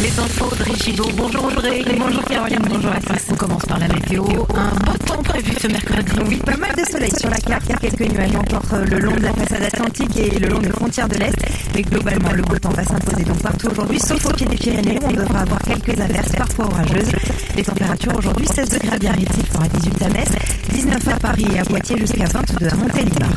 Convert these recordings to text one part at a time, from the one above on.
Les infos de Richido. Bonjour Audrey. Bonjour Caroline. Bonjour à. On commence par la météo. Un beau temps prévu ce mercredi. Oui, pas mal de soleil sur la carte. Il y a quelques nuages encore euh, le long de la façade atlantique et le long des frontières de l'Est. Mais globalement, le beau temps va s'imposer donc partout aujourd'hui, sauf au pied des Pyrénées où on devra avoir quelques averses, parfois orageuses. Les températures aujourd'hui, 16 degrés à Biarritz, il fera 18 à Metz, 19 à Paris et à Poitiers jusqu'à 22 à Montélimar.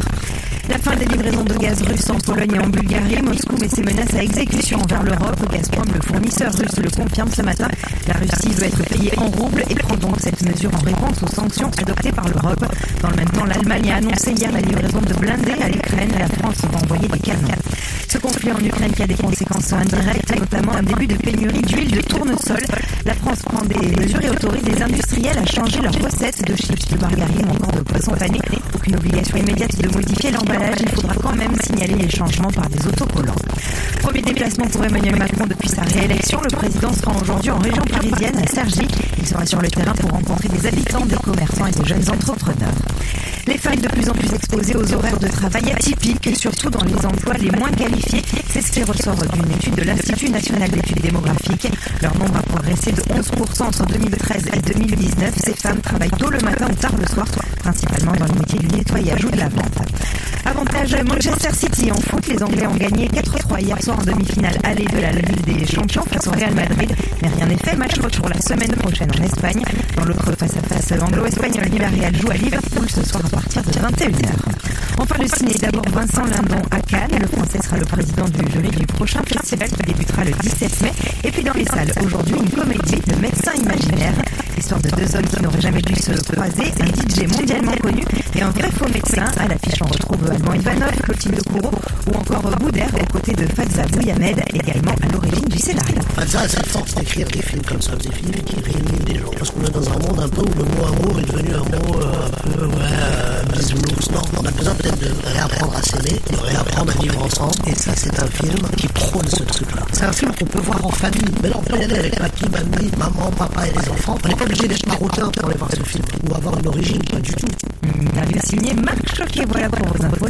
La fin des livraisons de gaz russe en Pologne et en Bulgarie, Moscou met ses menaces à exécution envers l'Europe. Gazprom, le fournisseur russe, le confirme ce matin. La Russie veut être payée en roubles et prend donc cette mesure en réponse aux sanctions adoptées par l'Europe. Dans le même temps, l'Allemagne a annoncé hier la livraison de blindés à l'Ukraine. La France va envoyer des canons. En Ukraine qui a des conséquences indirectes, notamment un début de pénurie d'huile de tournesol. La France prend des mesures et autorise les industriels à changer leurs recettes de chips, de margarine ou encore de poisson pané. Aucune obligation immédiate de modifier l'emballage. Il faudra quand même signaler les changements par des autocollants. Premier déplacement pour Emmanuel Macron depuis sa réélection. Le président sera aujourd'hui en région parisienne à Cergy. Il sera sur le terrain pour rencontrer des habitants, des commerçants et des jeunes entrepreneurs. Les femmes de plus en plus exposées aux horaires de travail atypiques, surtout dans les emplois les moins qualifiés. C'est ce qui ressort d'une étude de l'Institut national d'études démographiques. Leur nombre a progressé de 11% entre 2013 et 2019. Ces femmes travaillent tôt le matin ou tard le soir, principalement dans les métiers du nettoyage ou de la vente. Avantage Manchester City en foot, les Anglais ont gagné 4-3 hier soir en demi-finale allée de la Ligue des Champions face au Real Madrid. Mais rien n'est fait, match retour la semaine prochaine en Espagne. Dans l'autre face-à-face anglo-espagnol, Villarreal joue à Liverpool ce soir à partir de 21h. Enfin le ciné, d'abord Vincent Lindon à Cannes. Le français sera le président du jury du prochain festival qui débutera le 17 mai. Et puis dans les salles, aujourd'hui, une comédie de médecins imaginaires. L'histoire de deux hommes qui n'auraient jamais dû se croiser, un DJ mondialement connu et un vrai faux médecin. À l'affiche, on retrouve Alban Ivanov, Clotilde Courreau ou encore Boudère aux côtés de Fadza Bouyamed, également à l'origine du scénario. Ça a cette force d'écrire des films comme ça, des films qui réunissent des gens. Parce qu'on est dans un monde un peu où le mot amour est devenu un mot euh, euh, Non, on a besoin peut-être de réapprendre à s'aimer, de réapprendre à vivre ensemble. Et ça, c'est un film qui prône ce truc-là. C'est un film qu'on peut voir en famille. Mais là, on peut y aller avec mamie, maman, papa et les enfants. On n'est pas obligé d'être marocain pour aller voir ce film. Ou avoir une origine, pas du tout. Interview signé Marc Choquet. Voilà pour vos infos.